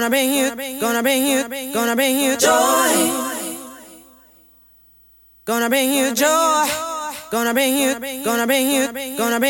Gonna bring you, gonna bring you, gonna bring you joy. Gonna bring you joy. Gonna bring you, gonna bring you, gonna bring you.